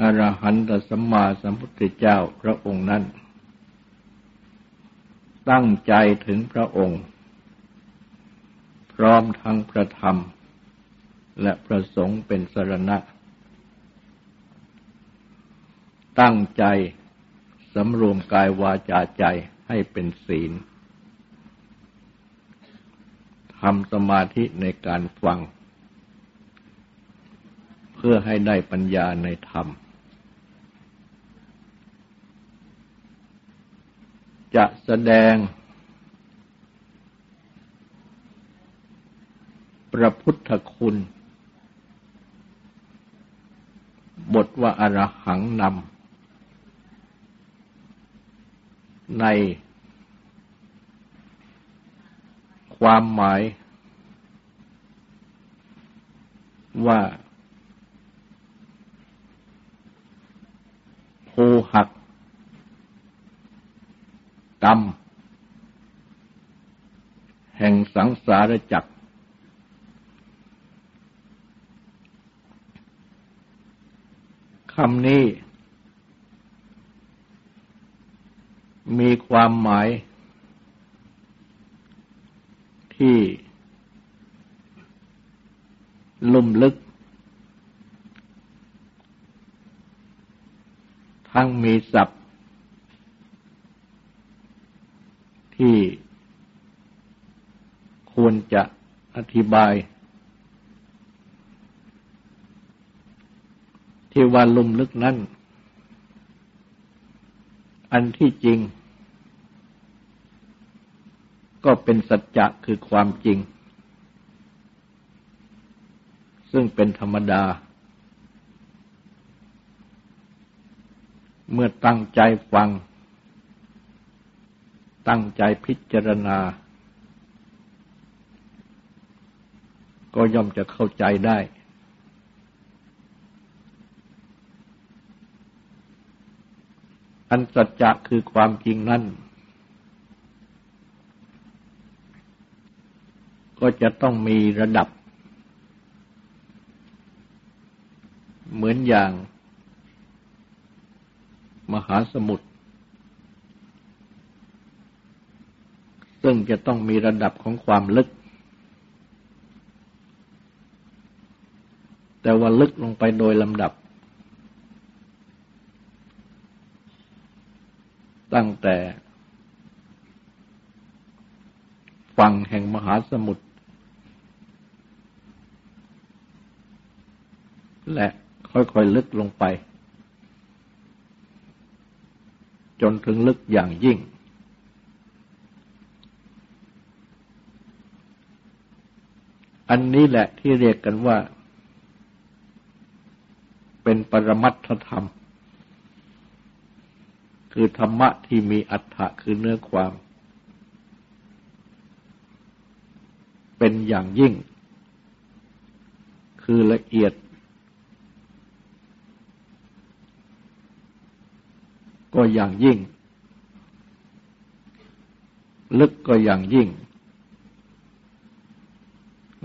อรหันตสัมมาสัมพุทธเจ้าพระองค์นั้น ตั้งใจถึงพระองค์ พร้อมทั้งพระธรรม และพระสงฆ์เป็นสรณะ ตั้งใจสำรวมกายวาจาใจให้เป็นศีลทำสมาธิในการฟัง พื่อให้ได้ปัญญาในธรรม จะแสดง พระพุทธคุณ บทว่าอรหังนำในความหมายว่า ภูหัก กรรม แห่งสังสารจักร คำนี้ มีความหมาย ที่ลุ่มลึก ทั้งมีศัพท์ ที่ควรจะอธิบาย ที่ว่าลุ่มลึกนั้น อันที่จริง ก็เป็นสัจจะคือความจริง ซึ่งเป็นธรรมดา เมื่อตั้งใจฟัง ตั้งใจพิจารณา ก็ย่อมจะเข้าใจได้ อันสัจจะคือความจริงนั่น ก็จะต้องมีระดับ เหมือนอย่าง มหาสมุทรซึ่งจะต้องมีระดับของความลึก แต่ว่าลึกลงไปโดยลำดับ ตั้งแต่ฝั่งแห่งมหาสมุทรและค่อยๆลึกลงไป จนถึงลึกอย่างยิ่ง อันนี้แหละที่เรียกกันว่า เป็นปรมัตถธรรม คือธรรมะที่มีอัฏฐะคือเนื้อความ เป็นอย่างยิ่ง คือละเอียด ก็อย่างยิ่ง ลึกก็อย่างยิ่ง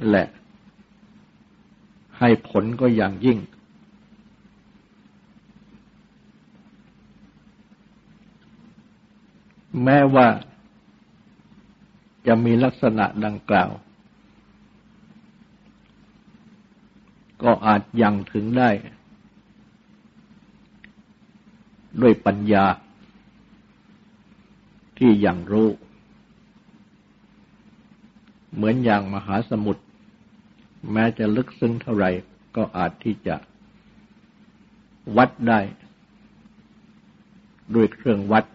และ ให้ผลก็อย่างยิ่ง แม้ว่าจะมีลักษณะดังกล่าว ก็อาจยังถึงได้ ด้วยปัญญา ที่อยังรู้ เหมือนอย่างมหาสมุทรแม้จะลึกซึ้งเท่าไรก็อาจที่จะวัดได้ ด้วยเครื่องวัด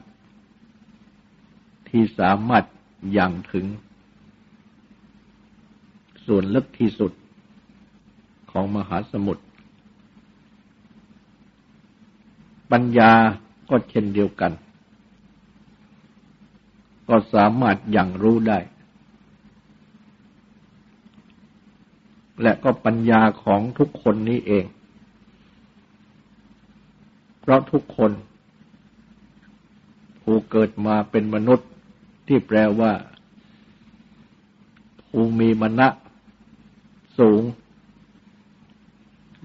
ที่สามารถอยังถึง ส่วนลึกที่สุดของมหาสมุทร ปัญญาก็เช่นเดียวกัน ก็สามารถอย่างรู้ได้ และก็ปัญญาของทุกคนนี้เอง เพราะทุกคน ผู้เกิดมาเป็นมนุษย์ที่แปลว่าผู้มีมณะสูง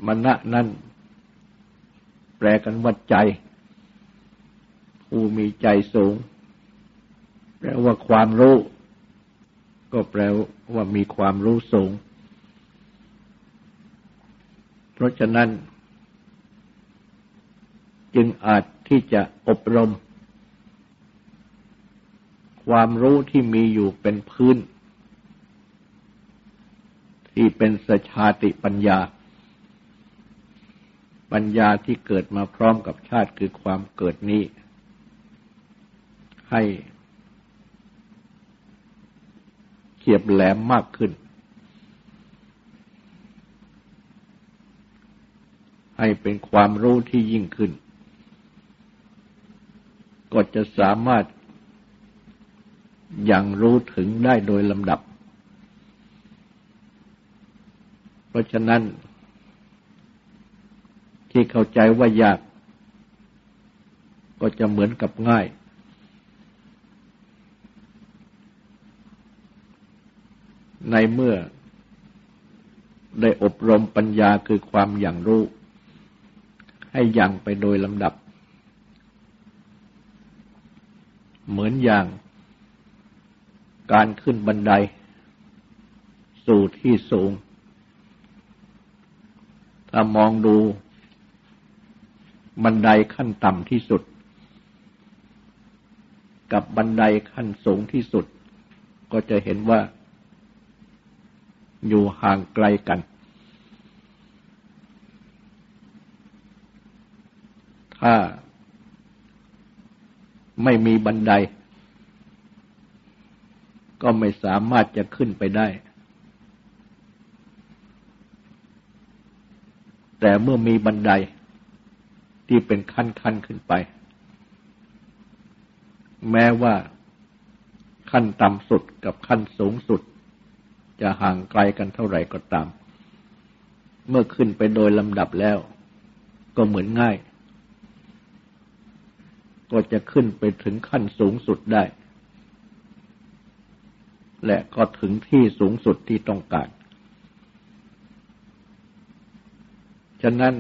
มณะนั้น แปลกันว่าใจ ผู้มีใจสูง แปลว่าความรู้ ก็แปลว่ามีความรู้สูง เพราะฉะนั้น จึงอาจที่จะอบรม ความรู้ที่มีอยู่เป็นพื้น ที่เป็นสชาติปัญญา ปัญญาที่เกิดมาพร้อมกับชาติคือความเกิดนี้ ให้เขียบแหลมมากขึ้น ให้เป็นความรู้ที่ยิ่งขึ้น ก็จะสามารถยังรู้ถึงได้โดยลำดับ เพราะฉะนั้น ที่เข้าใจว่ายาก ก็จะเหมือนกับง่าย ในเมื่อได้อบรมปัญญาคือความอย่างรู้ ให้ยังไปโดยลำดับ เหมือนอย่างการขึ้นบันได สู่ที่สูง ถ้ามองดู บันไดขั้นต่ำที่สุด กับบันไดขั้นสูงที่สุด ก็จะเห็นว่า อยู่ห่างไกลกัน ถ้าไม่มีบันได ก็ไม่สามารถจะขึ้นไปได้ แต่เมื่อมีบันได ที่เป็นขั้นขั้นขึ้นไป แม้ว่าขั้นต่ำสุดกับขั้นสูงสุด จะห่างไกลกันเท่าไหร่ก็ตาม เมื่อขึ้นไปโดยลำดับแล้ว ก็เหมือนง่าย ก็จะขึ้นไปถึงขั้นสูงสุดได้ และก็ถึงที่สูงสุดที่ต้องการ ฉะนั้น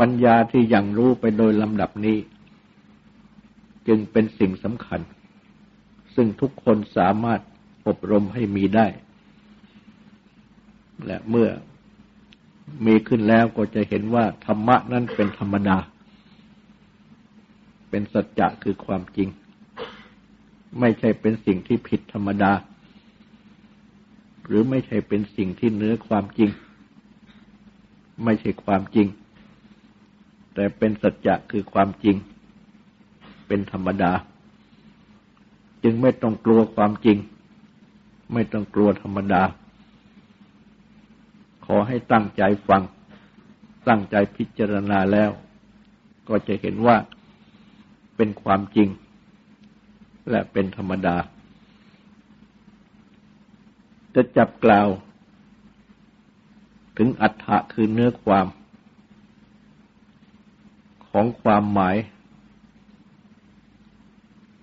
ปัญญาที่ยังรู้ไปโดยลำดับนี้ จึงเป็นสิ่งสำคัญ ซึ่งทุกคนสามารถอบรมให้มีได้ และเมื่อมีขึ้นแล้วก็จะเห็นว่าธรรมะนั้นเป็นธรรมดา เป็นสัจจะคือความจริง ไม่ใช่เป็นสิ่งที่ผิดธรรมดา หรือไม่ใช่เป็นสิ่งที่เนื้อความจริง ไม่ใช่ความจริง แต่เป็นสัจจะคือความจริง เป็นธรรมดา จึงไม่ต้องกลัวความจริง ไม่ต้องกลัวธรรมดา ขอให้ตั้งใจฟัง ตั้งใจพิจารณาแล้ว ก็จะเห็นว่าเป็นความจริง และเป็นธรรมดา จะจับกล่าว ถึงอัฏฐะคือเนื้อความ ของความหมาย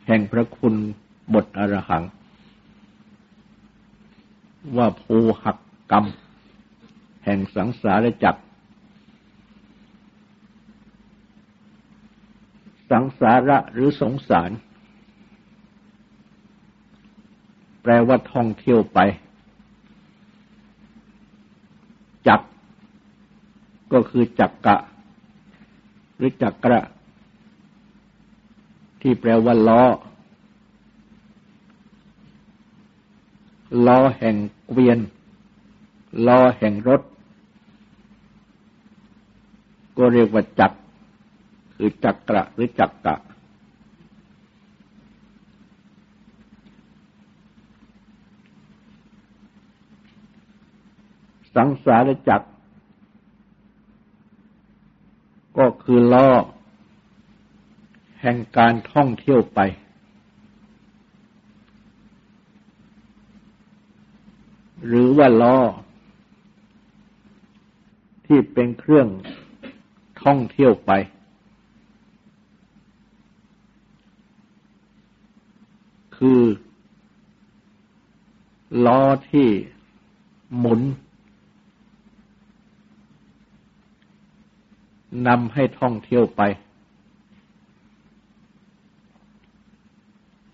แห่งพระคุณบทอรหัง ว่าภูหักกรรม แห่งสังสารจักร สังสาระหรือสงสาร แปลว่าท่องเที่ยวไป จักก็คือจักกะ รือจักระ ที่แปลว่าล้อ ล้อแห่งเกวียน ล้อแห่งรถ ก็เรียกว่าจักคือจักระหรือจักกะสังสารจักร ก็คือล้อแห่งการท่องเที่ยวไป หรือว่าล้อที่เป็นเครื่องท่องเที่ยวไป คือล้อที่หมุน นำให้ท่องเที่ยวไป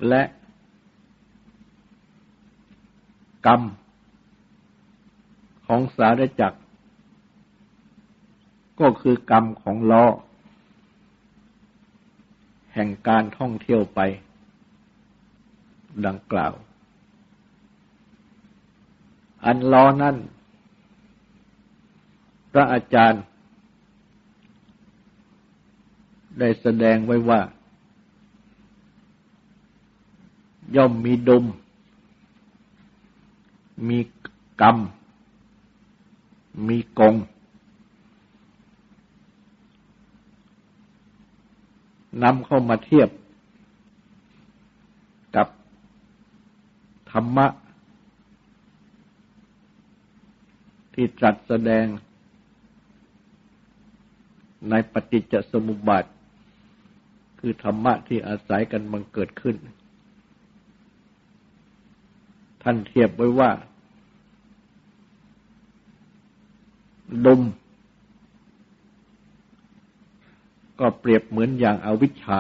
และกรรม ของสารจักร ก็คือกรรมของล้อ แห่งการท่องเที่ยวไป ดังกล่าว อันล้อนั่นพระอาจารย์ ได้แสดงไว้ว่า ย่อมมีดมมีกรรม มีกง นำเข้ามาเทียบกับธรรมะ ที่ตรัสแสดงในปฏิจจสมุปบาท คือธรรมะที่อาศัยกันมันเกิดขึ้น ท่านเทียบไว้ว่า ดม ก็เปรียบเหมือนอย่างอาวิชชา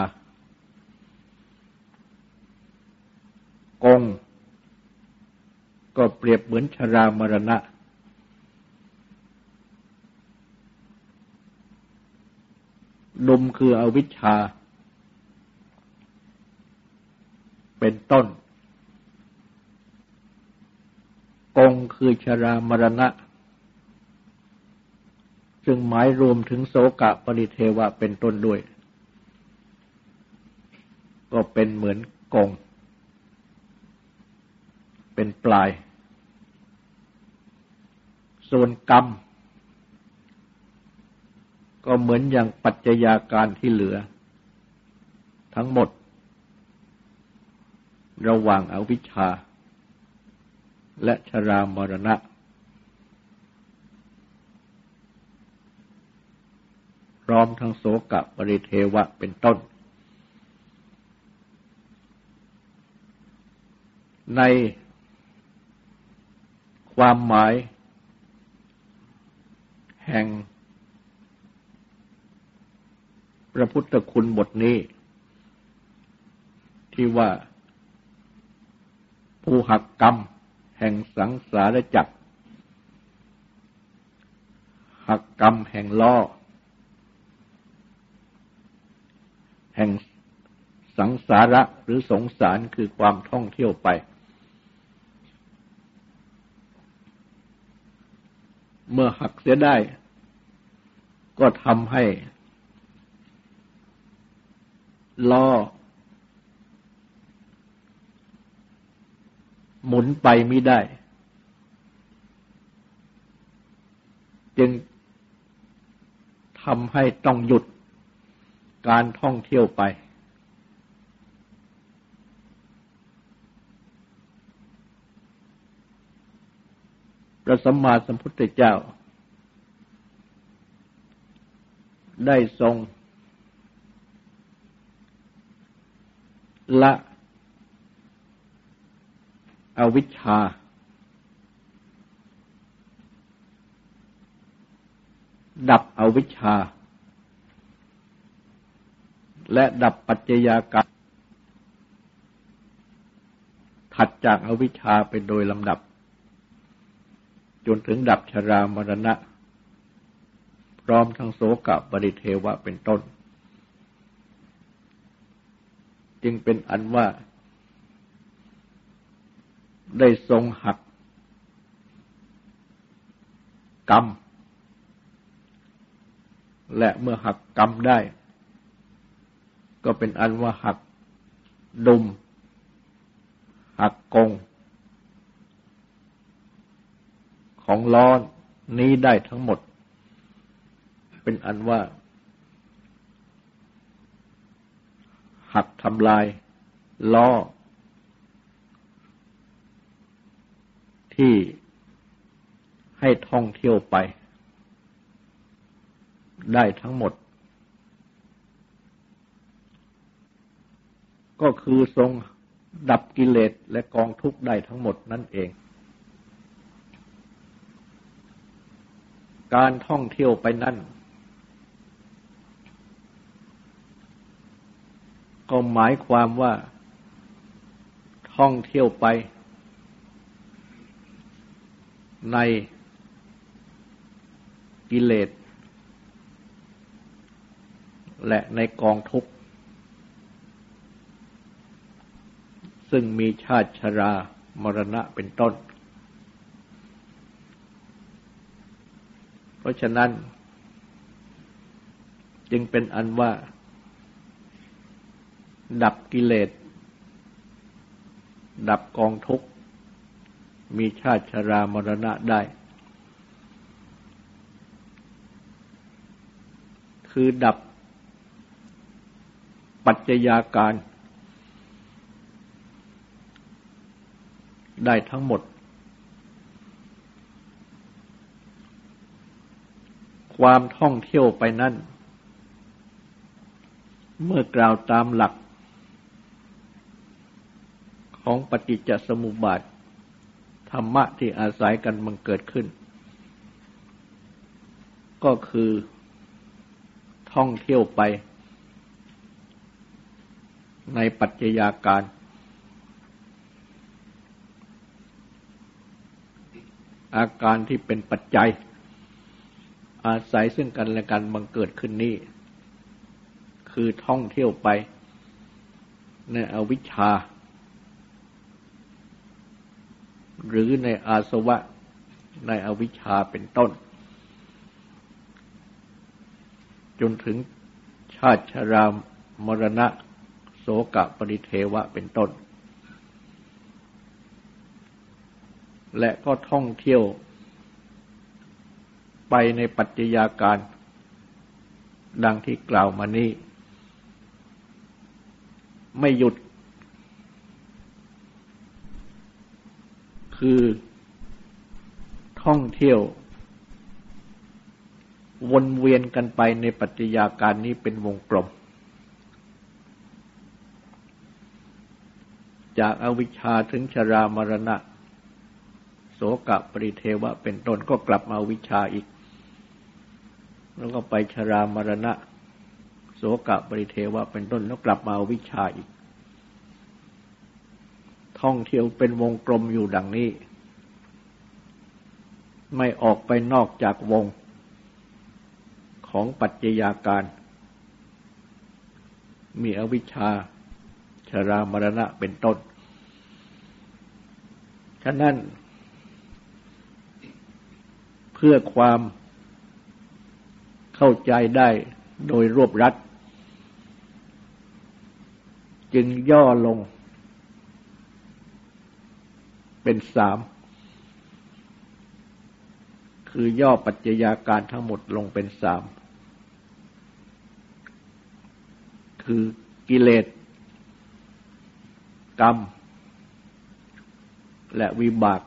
กง ก็เปรียบเหมือนชรามรณะดมคืออวิชชา เป็นต้น กงคือชรามรณะ ซึ่งหมายรวมถึงโสกะปริเทวะเป็นต้นด้วย ก็เป็นเหมือนกง เป็นปลาย ส่วนกรรม ก็เหมือนอย่างปัจจัยาการที่เหลือ ทั้งหมด ระหว่างอาวิชชา และชรามรณะ พร้อมทั้งโสกะปริเทวะเป็นต้น ในความหมาย แห่งพระพุทธคุณบทนี้ ที่ว่า ผู้หักกรรม แห่งสังสารจักรหักกรรมแห่งล้อแห่งสังสาระหรือสงสารคือความท่องเที่ยวไป เมื่อหักเสียได้ ก็ทำให้ล้อ หมุนไปไม่ได้ จึงทำให้ต้องหยุดการท่องเที่ยวไป พระสัมมาสัมพุทธเจ้า ได้ทรงละ อวิชชา ดับอวิชชา และดับปัจจยาการมถัดจากอวิชชาไปโดยลำดับ จนถึงดับชรามรณะ พร้อมทั้งโสกะบริเทวะเป็นต้น จึงเป็นอันว่า ได้ทรงหักกรรม และเมื่อหักกรรมได้ ก็เป็นอันว่าหักดุม หักกง ของล้อนนี้ได้ทั้งหมด เป็นอันว่า หักทำลายล้อ ที่ให้ท่องเที่ยวไป ได้ทั้งหมด ก็คือทรงดับกิเลสและกองทุกข์ได้ทั้งหมดนั่นเอง การท่องเที่ยวไปนั่น ก็หมายความว่าท่องเที่ยวไป ในกิเลส และในกองทุกข์ ซึ่งมีชาติชรามรณะเป็นต้น เพราะฉะนั้น จึงเป็นอันว่า ดับกิเลส ดับกองทุกข์ มีชาติชรามรณะได้ คือดับปัจจัยาการ ได้ทั้งหมด ความท่องเที่ยวไปนั่น เมื่อกล่าวตามหลักของปฏิจจสมุปบาท ธรรมะที่อาศัยกันมันเกิดขึ้น ก็คือท่องเที่ยวไป ในปัจจัยาการ อาการที่เป็นปัจจัย อาศัยซึ่งกันและกันบังเกิดขึ้นนี้ คือท่องเที่ยวไป ในอวิชชา หรือในอาสวะในอวิชชาเป็นต้น จนถึงชาติชรามมรณะ โสกะปริเทวะเป็นต้น และก็ท่องเที่ยวไปในปัจจัยาการ ดังที่กล่าวมานี้ ไม่หยุด คือท่องเที่ยว วนเวียนกันไปในปัจจัยาการนี้เป็นวงกลม จากอาวิชชาถึงชรามรณะ โสกะปริเทวะ เป็นต้นก็กลับมาวิชาอีก แล้วก็ไปชรามรณะ โสกะปริเทวะ เป็นต้นแล้วกลับมาวิชาอีก ท่องเที่ยวเป็นวงกลมอยู่ดังนี้ ไม่ออกไปนอกจากวงของปัจจัยาการ มีอวิชชาชรามรณะเป็นต้น ฉะนั้น เพื่อความเข้าใจได้โดยรวบรัด จึงย่อลง เป็นสาม คือย่อปัจจัยาการทั้งหมดลงเป็นสาม คือกิเลส กรรม และวิบาก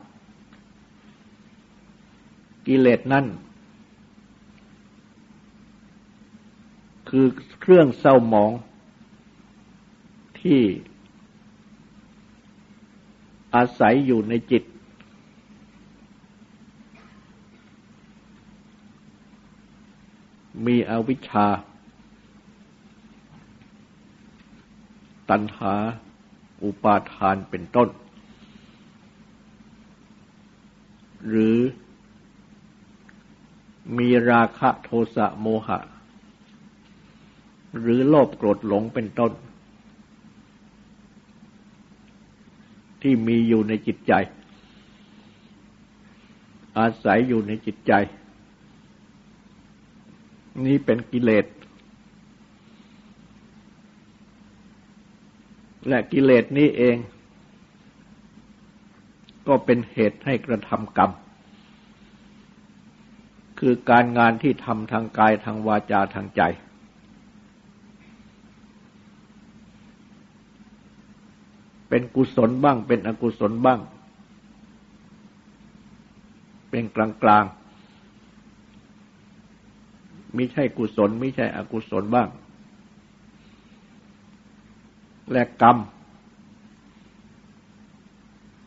กิเลสนั่น คือเครื่องเศร้าหมองที่ อาศัยอยู่ในจิต มีอวิชชา ตัณหา อุปาทานเป็นต้น หรือมีราคะโทสะโมหะ หรือโลภโกรธหลงเป็นต้น ที่มีอยู่ในจิตใจ อาศัยอยู่ในจิตใจ นี่เป็นกิเลส และกิเลสนี้เอง ก็เป็นเหตุให้กระทำกรรม คือการงานที่ทำทางกายทางวาจาทางใจ เป็นกุศลบ้าง เป็นอกุศลบ้าง เป็นกลางกลางมิใช่กุศลม่ใช่อกุศลบ้าง และกรรม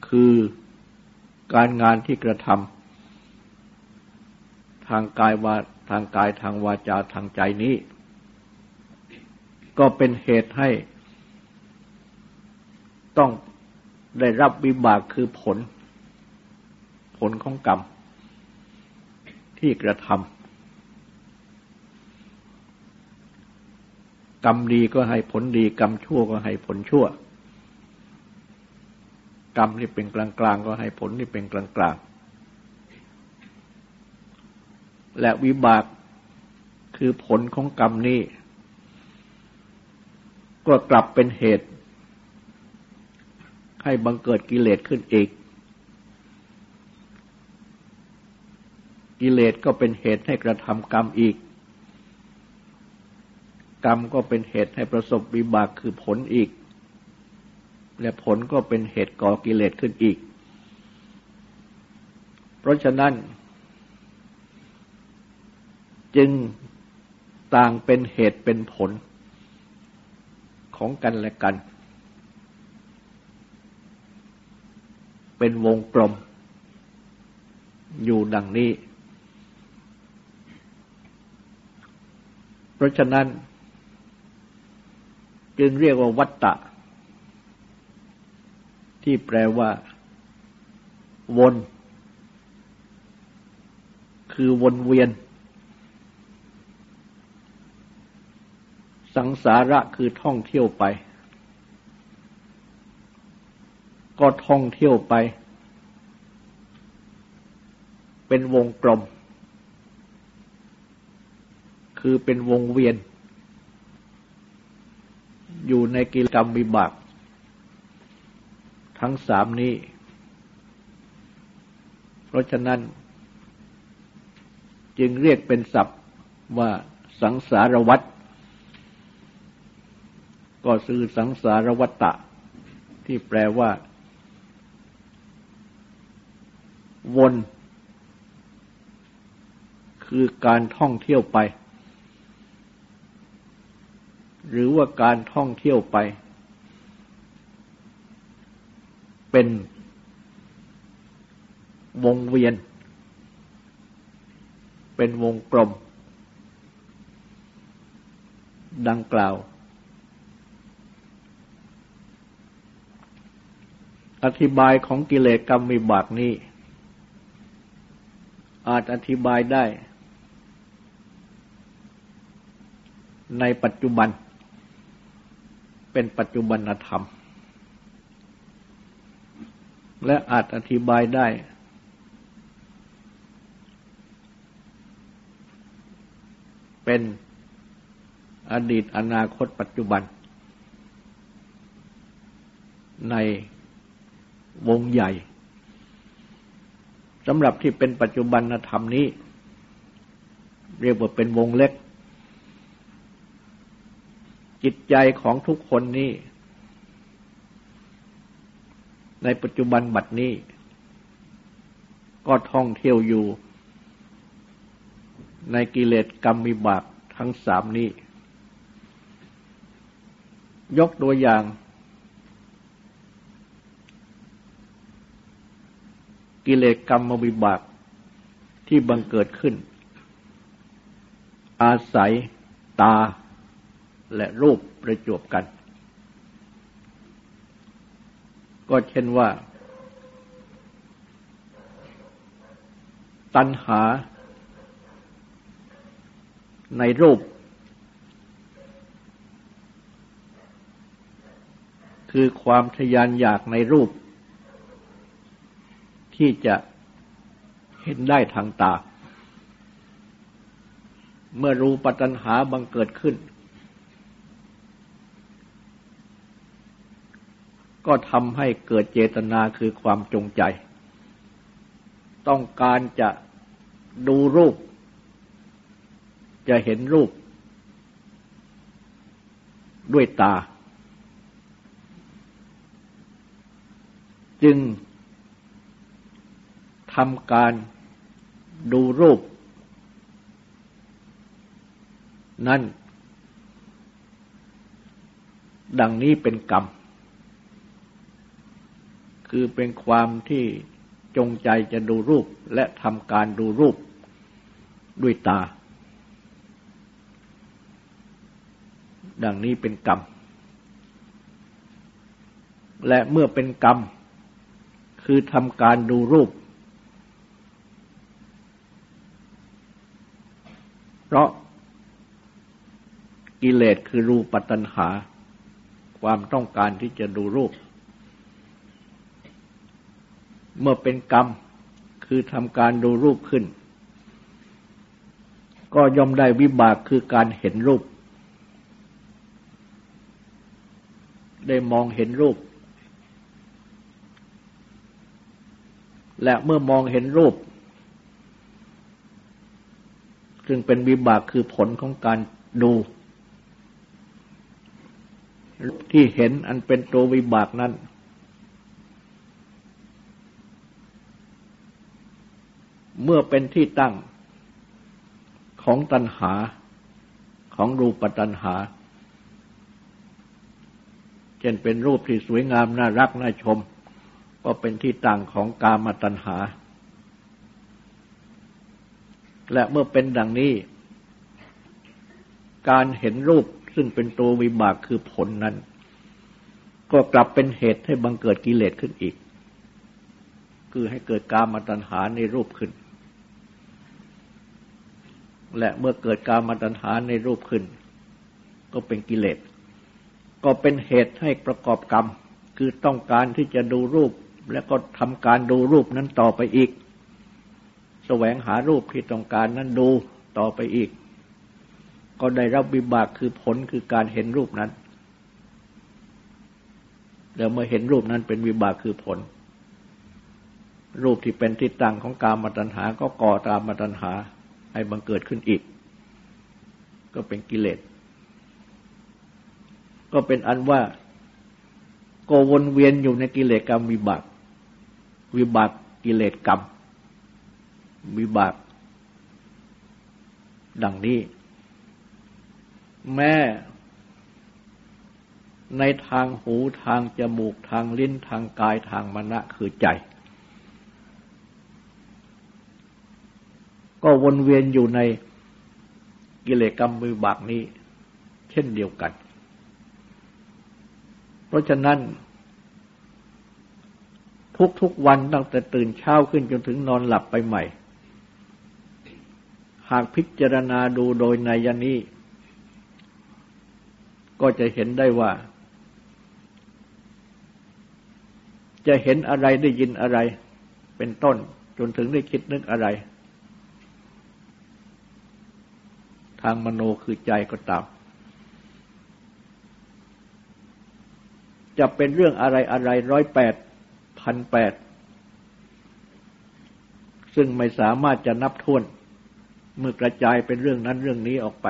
คือการงานที่กระทำทางกายวาทางกายทางวาจาทางใจนี้ ก็เป็นเหตุให้ ต้องได้รับวิบากคือผล ผลของกรรม ที่กระทำกรรมดีก็ให้ผลดี กรรมชั่วก็ให้ผลชั่ว กรรมนี่เป็นกลางกลางก็ให้ผลนี่เป็นกลางกลางและวิบากคือผลของกรรมนี้ ก็กลับเป็นเหตุ ให้บังเกิดกิเลสขึ้นอีก กิเลสก็เป็นเหตุให้กระทำกรรมอีก กรรมก็เป็นเหตุให้ประสบวิบากคือผลอีก และผลก็เป็นเหตุก่อกิเลสขึ้นอีก เพราะฉะนั้น จึงต่างเป็นเหตุเป็นผลของกันและกัน เป็นวงกลม อยู่ดังนี้ เพราะฉะนั้น จึงเรียกว่าวัตตะ ที่แปลว่า วน คือวนเวียน สังสาระคือท่องเที่ยวไป ก็ท่องเที่ยวไป เป็นวงกลม คือเป็นวงเวียน อยู่ในกิลกรรมวิบาก ทั้งสามนี้ เพราะฉะนั้น จึงเรียกเป็นศัพท์ว่าสังสารวัตรก็คือสังสารวัตตะที่แปลว่า วน คือการท่องเที่ยวไป หรือว่าการท่องเที่ยวไป เป็นวงเวียน เป็นวงกลม ดังกล่าวอธิบายของกิเลสกรรมมีบากนี้ อาจอธิบายได้ ในปัจจุบัน เป็นปัจจุบันธรรม และอาจอธิบายได้ เป็นอดีตอนาคตปัจจุบัน ในวงใหญ่ สำหรับที่เป็นปัจจุบันธรรมนี้ เรียกว่าเป็นวงเล็ก จิตใจของทุกคนนี้ ในปัจจุบันบัดนี้ ก็ท่องเที่ยวอยู่ ในกิเลสกรรมมิบากทั้งสามนี้ ยกตัวอย่าง กิเลสกรรมวิบากที่บังเกิดขึ้น อาศัยตาและรูปประจวบกัน ก็เช่นว่า ตัณหา ในรูป คือความทยานอยากในรูป ที่จะเห็นได้ทางตา เมื่อรูปตัณหาบังเกิดขึ้น ก็ทำให้เกิดเจตนาคือความจงใจ ต้องการจะดูรูป จะเห็นรูป ด้วยตา จึง ทำการดูรูป นั่น ดังนี้เป็นกรรม คือเป็นความที่จงใจจะดูรูปและทำการดูรูปด้วยตา ดังนี้เป็นกรรม และเมื่อเป็นกรรม คือทำการดูรูป เพ ราะกิเลสคือรูปตัณหา ความต้องการที่จะดูรูป เมื่อเป็นกรรมคือทำการดูรูปขึ้น ก็ย่อมได้วิบากคือการเห็นรูป ได้มองเห็นรูป และเมื่อมองเห็นรูป ซึ่งเป็นวิบากคือผลของการดู ที่เห็นอันเป็นตัววิบากนั้น เมื่อเป็นที่ตั้งของตัณหาของรูปตัณหา เช่นเป็นรูปที่สวยงามน่ารักน่าชม ก็เป็นที่ตั้งของกามตัณหา และเมื่อเป็นดังนี้ การเห็นรูปซึ่งเป็นตัววิบากคือผลนั้น ก็กลับเป็นเหตุให้บังเกิดกิเลสขึ้นอีก คือให้เกิดกามตัณหาในรูปขึ้น และเมื่อเกิดการมาตัญหาในรูปขึ้น ก็เป็นกิเลส ก็เป็นเหตุให้ประกอบกรรม คือต้องการที่จะดูรูป และก็ทำการดูรูปนั้นต่อไปอีก แสวงหารูปที่ต้องการนั้นดูต่อไปอีก ก็ได้รับวิบากคือผลคือการเห็นรูปนั้น แล้วเมื่อเห็นรูปนั้นเป็นวิบากคือผล รูปที่เป็นทิศตั้งของการมาตัญหา ก็ก่อตามมาตัญหาให้บังเกิดขึ้นอีก ก็เป็นกิเลส ก็เป็นอันว่าก็วนเวียนอยู่ในกิเลสกรรมวิบาก วิบากกิเลสกรรม วิบาก ดังนี้ แม้ในทางหูทางจมูกทางลิ้นทางกายทางมณะคือใจ ก็วนเวียนอยู่ในกิเลสกรรมวิบากนี้ เช่นเดียวกัน เพราะฉะนั้น ทุกๆวันตั้งแต่ตื่นเช้าขึ้นจนถึงนอนหลับไปใหม่ากพิจารณาดูโดยในยนี้ ก็จะเห็นได้ว่า จะเห็นอะไรได้ยินอะไร เป็นต้นจนถึงได้คิดนึกอะไร ทางมโนคือใจก็ตามจะเป็นเรื่องอะไรอะไรร้อยแปดพันแปดซึ่งไม่สามารถจะนับท้วน เมื่อกระจายเป็นเรื่องนั้นเรื่องนี้ออกไป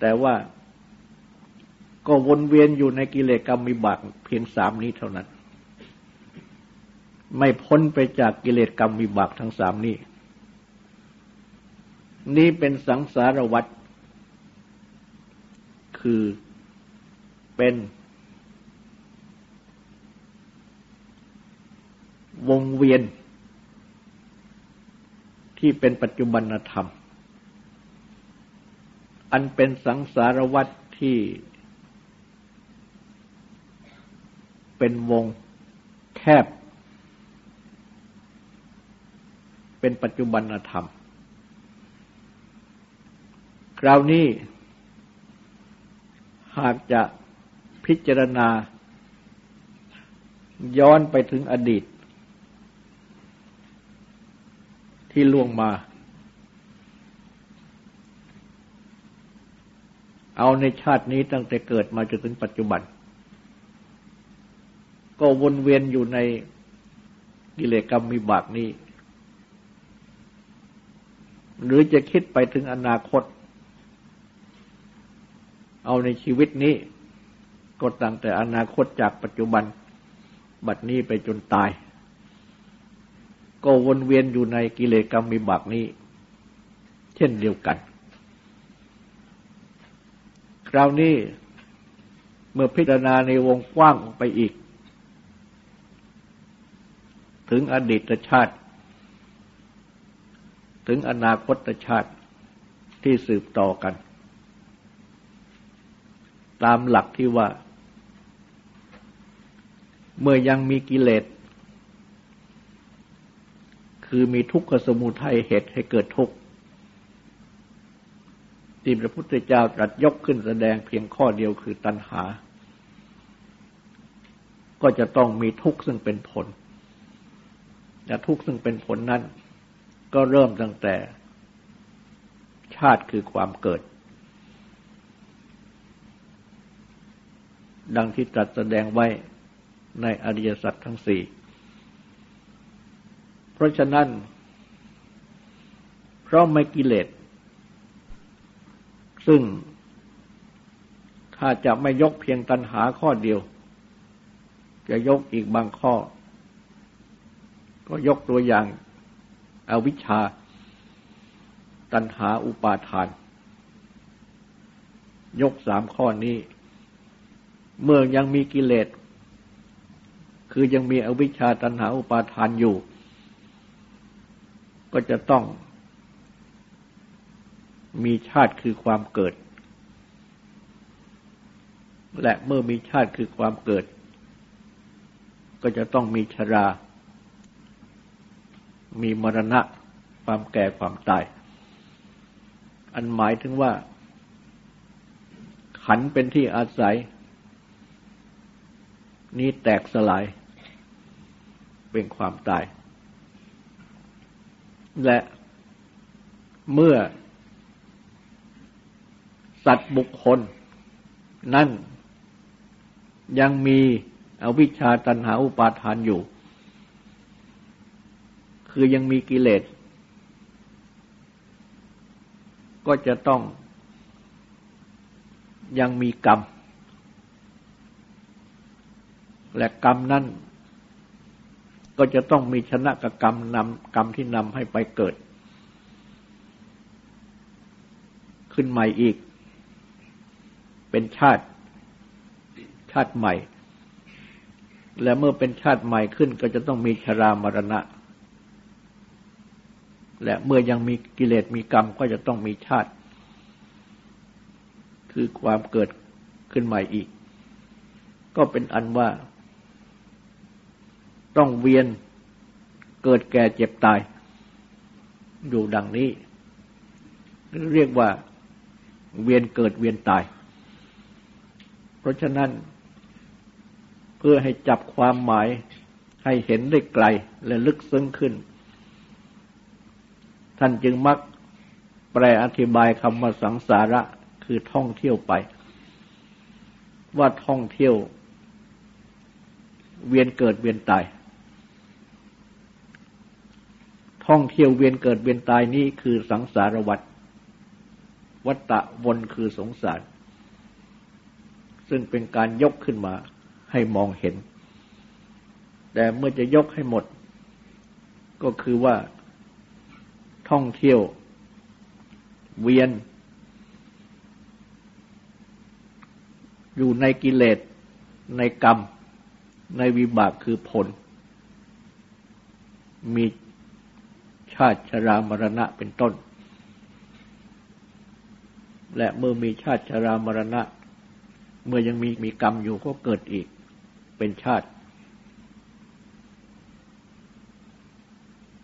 แต่ว่าก็วนเวียนอยู่ในกิเลสกรรมมิบากเพียงสามนี้เท่านั้น ไม่พ้นไปจากกิเลสกรรมวิบากทั้งสามนี้ นี้เป็นสังสารวัฏคือเป็นวงเวียน ที่เป็นปัจจุบันธรรม อันเป็นสังสารวัฏที่เป็นวงแคบ เป็นปัจจุบันธรรม คราวนี้ หากจะพิจารณาย้อนไปถึงอดีต ที่ล่วงมา เอาในชาตินี้ตั้งแต่เกิดมาจนถึงปัจจุบัน ก็วนเวียนอยู่ในกิเลสกรรมมีบากนี้ หรือจะคิดไปถึงอนาคต เอาในชีวิตนี้ ก็ตั้งแต่อนาคตจากปัจจุบัน บัดนี้ไปจนตาย ก็วนเวียนอยู่ในกิเลสกรรมวิบากนี้ เช่นเดียวกัน คราวนี้เมื่อพิจารณาในวงกว้างไปอีก ถึงอดีตชาติ ถึงอนาคตชาติที่สืบต่อกัน ตามหลักที่ว่า เมื่อยังมีกิเลส คือมีทุกขสมุทัยเหตุให้เกิดทุกข์ที่พระพุทธเจ้าตรัสยกขึ้นแสดงเพียงข้อเดียวคือตัณหา ก็จะต้องมีทุกข์ซึ่งเป็นผลแต่ทุกข์ซึ่งเป็นผลนั้น ก็เริ่มตั้งแต่ ชาติคือความเกิด ดังที่ตรัสแสดงไว้ในอริยสัจทั้งสี่ ราะฉะนั้น เพราะไม่กิเลส ซึ่งถ้าจะไม่ยกเพียงตัณหาข้อเดียว จะยกอีกบางข้อ ก็ยกตัวอย่างอาวิชชา ตัณหาอุปาทาน ยกสามข้อนี้ เมื่อยังมีกิเลส คือยังมีอวิชชาตัณหาอุปาทานอยู่ ก็จะต้องมีชาติคือความเกิด และเมื่อมีชาติคือความเกิด ก็จะต้องมีชรา มีมรณะ ความแก่ความตาย อันหมายถึงว่า ขันเป็นที่อาศัย นี้แตกสลาย เป็นความตาย และเมื่อ สัตว์บุคคล นั่น ยังมีอวิชชาตันหาอุปาทานอยู่ คือยังมีกิเลส ก็จะต้องยังมีกรรม และกรรมนั้น ก็จะต้องมีชนะกกรรมนำกรรมที่นำให้ไปเกิด ขึ้นใหม่อีก เป็นชาติ ชาติใหม่ และเมื่อเป็นชาติใหม่ขึ้นก็จะต้องมีชรามรณะ และเมื่อยังมีกิเลสมีกรรมก็จะต้องมีชาติ คือความเกิดขึ้นใหม่อีก ก็เป็นอันว่า ต้องเวียนเกิดแก่เจ็บตาย อยู่ดังนี้ เรียกว่าเวียนเกิดเวียนตาย เพราะฉะนั้น เพื่อให้จับความหมายให้เห็นได้ไกลและลึกซึ้งขึ้น ท่านจึงมักแปลอธิบายคำว่าสังสาระคือท่องเที่ยวไป ว่าท่องเที่ยว เวียนเกิดเวียนตาย ท่องเที่ยวเวียนเกิดเวียนตายนี้คือสังสารวัฏวัตตะวนคือสงสาร ซึ่งเป็นการยกขึ้นมาให้มองเห็น แต่เมื่อจะยกให้หมด ก็คือว่าท่องเที่ยว เวียน อยู่ในกิเลส ในกรรม ในวิบากคือผล มี ชาติชรามรณะเป็นต้น และเมื่อมีชาติชรามรณะ เมื่อยังมีมีกรรมอยู่ก็เกิดอีกเป็นชาติ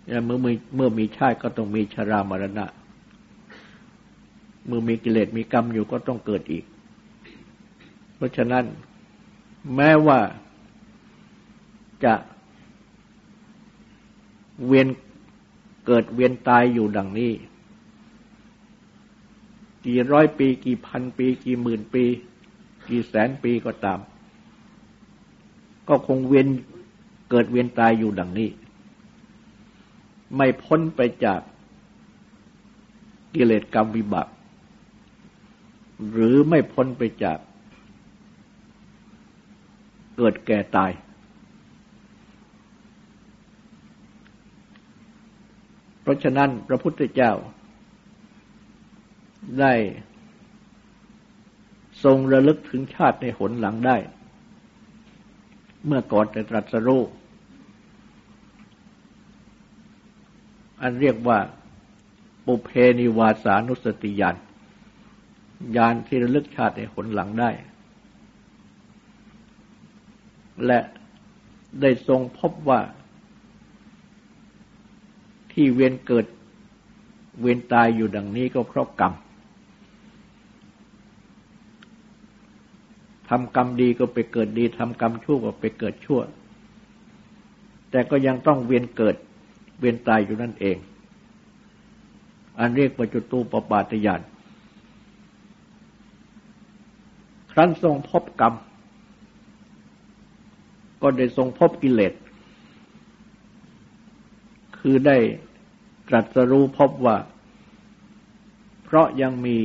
และเมื่อมีเมื่อมีชาติก็ต้องมีชรามรณะ เมื่อมีกิเลสมีกรรมอยู่ก็ต้องเกิดอีก เพราะฉะนั้น แม้ว่าจะเวียน เกิดเวียนตายอยู่ดังนี้ กี่ร้อยปี กี่พันปี กี่หมื่นปี กี่แสนปีก็ตาม ก็คงเวียนเกิดเวียนตายอยู่ดังนี้ ไม่พ้นไปจากกิเลสกรรมวิบัติหรือไม่พ้นไปจากเกิดแก่ตาย ราะฉะนั้นพระพุทธเจ้า ได้ทรงระลึกถึงชาติในหนหลังได้ เมื่อก่อนจะตรัสรู้อันเรียกว่าปุเพนิวาสานุสติญาณญาณที่ระลึกชาติในหนหลังได้ และได้ทรงพบว่า ที่เวียนเกิดเวียนตายอยู่ดังนี้ก็เพราะกรรมทำกรรมดีก็ไปเกิดดีทำกรรมชั่วก็ไปเกิดชั่ว แต่ก็ยังต้องเวียนเกิดเวียนตายอยู่นั่นเอง อันเรียกว่าจุตูปปาตยานครั้นทรงพบกรรม ก็ได้ทรงพบกิเลส คือได้ ตรัสรู้พบว่า เพราะยังมี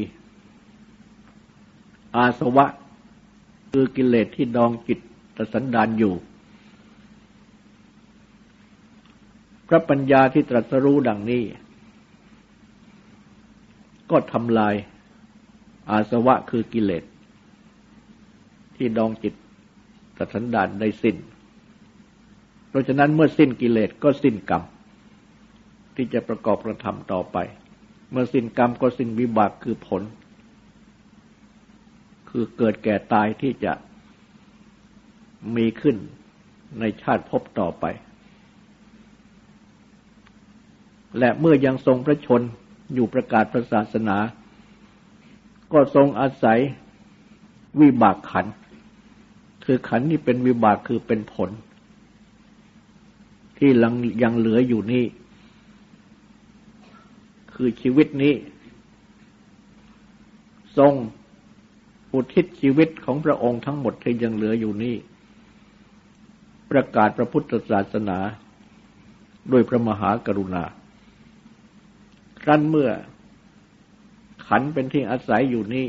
อาสวะคือกิเลสที่ดองจิตตสันดานอยู่ พระปัญญาที่ตรัสรู้ดังนี้ ก็ทำลายอาสวะคือกิเลส ที่ดองจิตตสันดานได้สิ้น เพราะฉะนั้นเมื่อสิ้นกิเลสก็สิ้นกรรม ที่จะประกอบกระทำต่อไป เมื่อสิ้นกรรมก็สิ้นวิบากคือผล คือเกิดแก่ตายที่จะมีขึ้นในชาติพบต่อไป และเมื่อยังทรงพระชนอยู่ประกาศพระศาสนา ก็ทรงอาศัยวิบากขัน คือขันนี่เป็นวิบากคือเป็นผล ที่ยังยังเหลืออยู่นี่ คือชีวิตนี้ ทรงอุทิศชีวิตของพระองค์ทั้งหมดที่ยังเหลืออยู่นี่ประกาศพระพุทธศาสนาด้วยพระมหากรุณา ครั้นเมื่อขันเป็นที่อาศัยอยู่นี้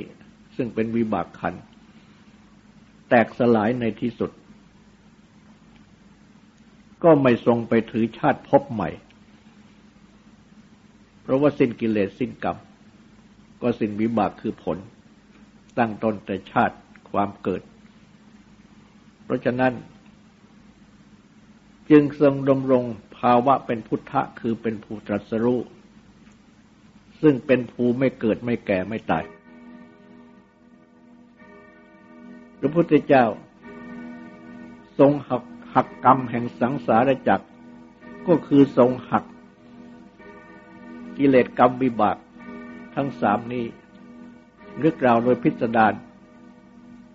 ซึ่งเป็นวิบากขัน แตกสลายในที่สุด ก็ไม่ทรงไปถือชาติพบใหม่ เพราะว่าสิ้นกิเลสสิ้นกรรม ก็สิ้นวิบากคือผล ตั้งตนแต่ชาติความเกิด เพราะฉะนั้น จึงทรงดำรงภาวะเป็นพุทธะคือเป็นผู้ตรัสรู้ซึ่งเป็นภูไม่เกิดไม่แก่ไม่ตาย พระพุทธเจ้า ทรงหักหักกรรมแห่งสังสารจักร ก็คือทรงหัก กิเลสกรรมวิบาก ทั้งสามนี้นึกกล่าวโดยพิสดาร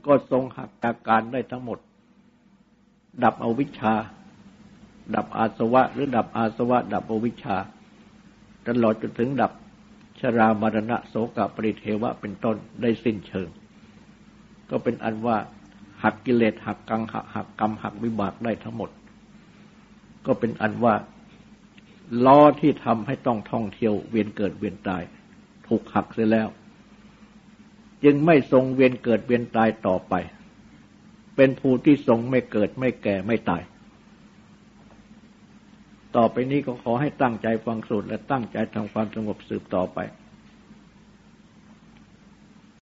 ก็ทรงหักอาการได้ทั้งหมด ดับอวิชชา ดับอาสวะ หรือดับอาสวะ ดับอวิชชา ตลอดจนถึงดับชรามรณะโสกปริเทวะเป็นต้นได้สิ้นเชิง ก็เป็นอันว่าหักกิเลสหักกังหักหักกรรมหักวิบากได้ทั้งหมด ก็เป็นอันว่า ล้อที่ทำให้ต้องท่องเที่ยว เวียนเกิดเวียนตาย ถูกหักเสียแล้ว จึงไม่ทรงเวียนเกิดเวียนตายต่อไป เป็นภูที่ทรงไม่เกิดไม่แก่ไม่ตาย ต่อไปนี้ก็ขอให้ตั้งใจฟังสูตรและตั้งใจทำความสงบสืบต่อไป